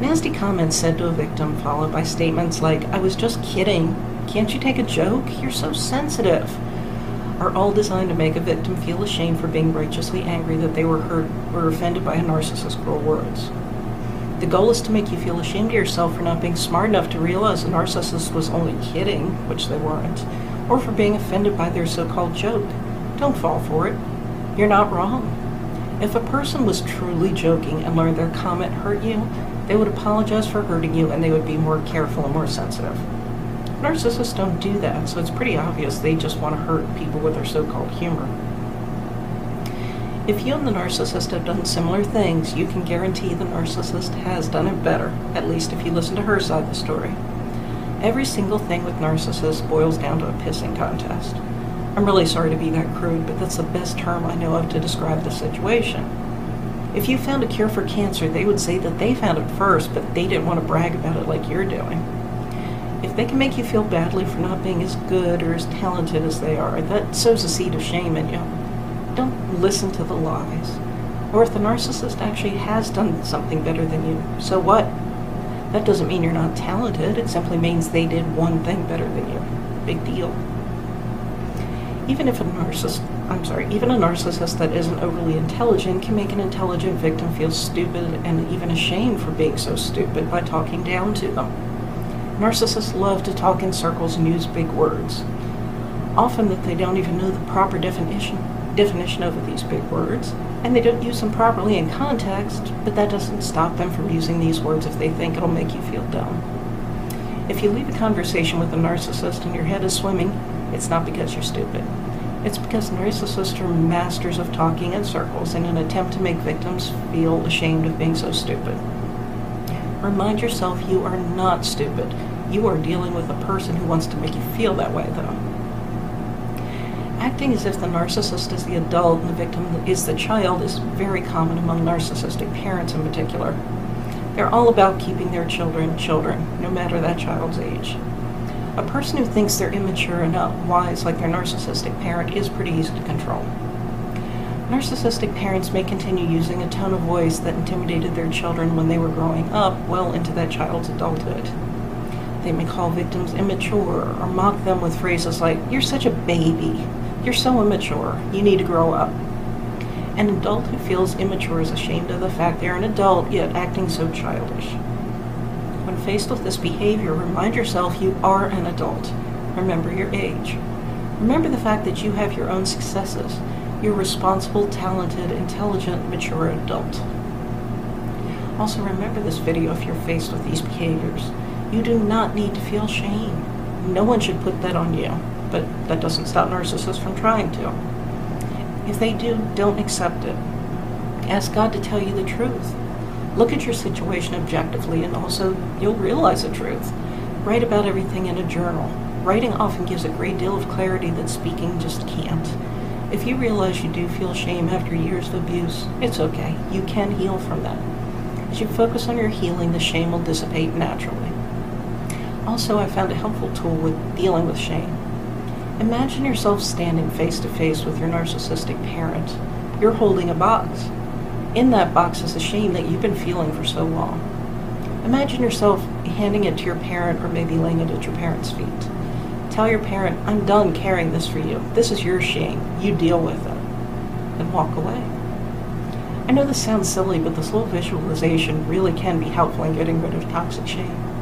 Nasty comments said to a victim, followed by statements like, I was just kidding. Can't you take a joke? You're so sensitive. Are all designed to make a victim feel ashamed for being righteously angry that they were hurt or offended by a narcissist's cruel words. The goal is to make you feel ashamed of yourself for not being smart enough to realize the narcissist was only kidding, which they weren't, or for being offended by their so called joke. Don't fall for it. You're not wrong. If a person was truly joking and learned their comment hurt you, they would apologize for hurting you and they would be more careful and more sensitive. Narcissists don't do that, so it's pretty obvious they just want to hurt people with their so called humor. If you and the narcissist have done similar things, you can guarantee the narcissist has done it better, at least if you listen to her side of the story. Every single thing with narcissists boils down to a pissing contest. I'm really sorry to be that crude, but that's the best term I know of to describe the situation. If you found a cure for cancer, they would say that they found it first, but they didn't want to brag about it like you're doing. If they can make you feel badly for not being as good or as talented as they are, that sows a seed of shame in you don't listen to the lies. Or if the narcissist actually has done something better than you, so what? That doesn't mean you're not talented, it simply means they did one thing better than you. Big deal. Even if a narcissist, I'm sorry, even a narcissist that isn't overly intelligent can make an intelligent victim feel stupid and even ashamed for being so stupid by talking down to them. Narcissists love to talk in circles and use big words, often that they don't even know the proper definition definition of these big words, and they don't use them properly in context, but that doesn't stop them from using these words if they think it'll make you feel dumb. If you leave a conversation with a narcissist and your head is swimming, it's not because you're stupid. It's because narcissists are masters of talking in circles in an attempt to make victims feel ashamed of being so stupid. Remind yourself you are not stupid. You are dealing with a person who wants to make you feel that way, though. Acting as if the narcissist is the adult and the victim is the child is very common among narcissistic parents in particular. They're all about keeping their children children, no matter that child's age. A person who thinks they're immature and not wise like their narcissistic parent is pretty easy to control. Narcissistic parents may continue using a tone of voice that intimidated their children when they were growing up well into that child's adulthood. They may call victims immature or mock them with phrases like, You're such a baby, you're so immature. You need to grow up. An adult who feels immature is ashamed of the fact they're an adult, yet acting so childish. When faced with this behavior, remind yourself you are an adult. Remember your age. Remember the fact that you have your own successes. You're a responsible, talented, intelligent, mature adult. Also, remember this video if you're faced with these behaviors. You do not need to feel shame. No one should put that on you but that doesn't stop narcissists from trying to. If they do, don't accept it. Ask God to tell you the truth. Look at your situation objectively, and also you'll realize the truth. Write about everything in a journal. Writing often gives a great deal of clarity that speaking just can't. If you realize you do feel shame after years of abuse, it's okay. You can heal from that. As you focus on your healing, the shame will dissipate naturally. Also, I found a helpful tool with dealing with shame. Imagine yourself standing face to face with your narcissistic parent. You're holding a box. In that box is the shame that you've been feeling for so long. Imagine yourself handing it to your parent or maybe laying it at your parent's feet. Tell your parent, I'm done carrying this for you. This is your shame. You deal with it. And walk away. I know this sounds silly, but this little visualization really can be helpful in getting rid of toxic shame.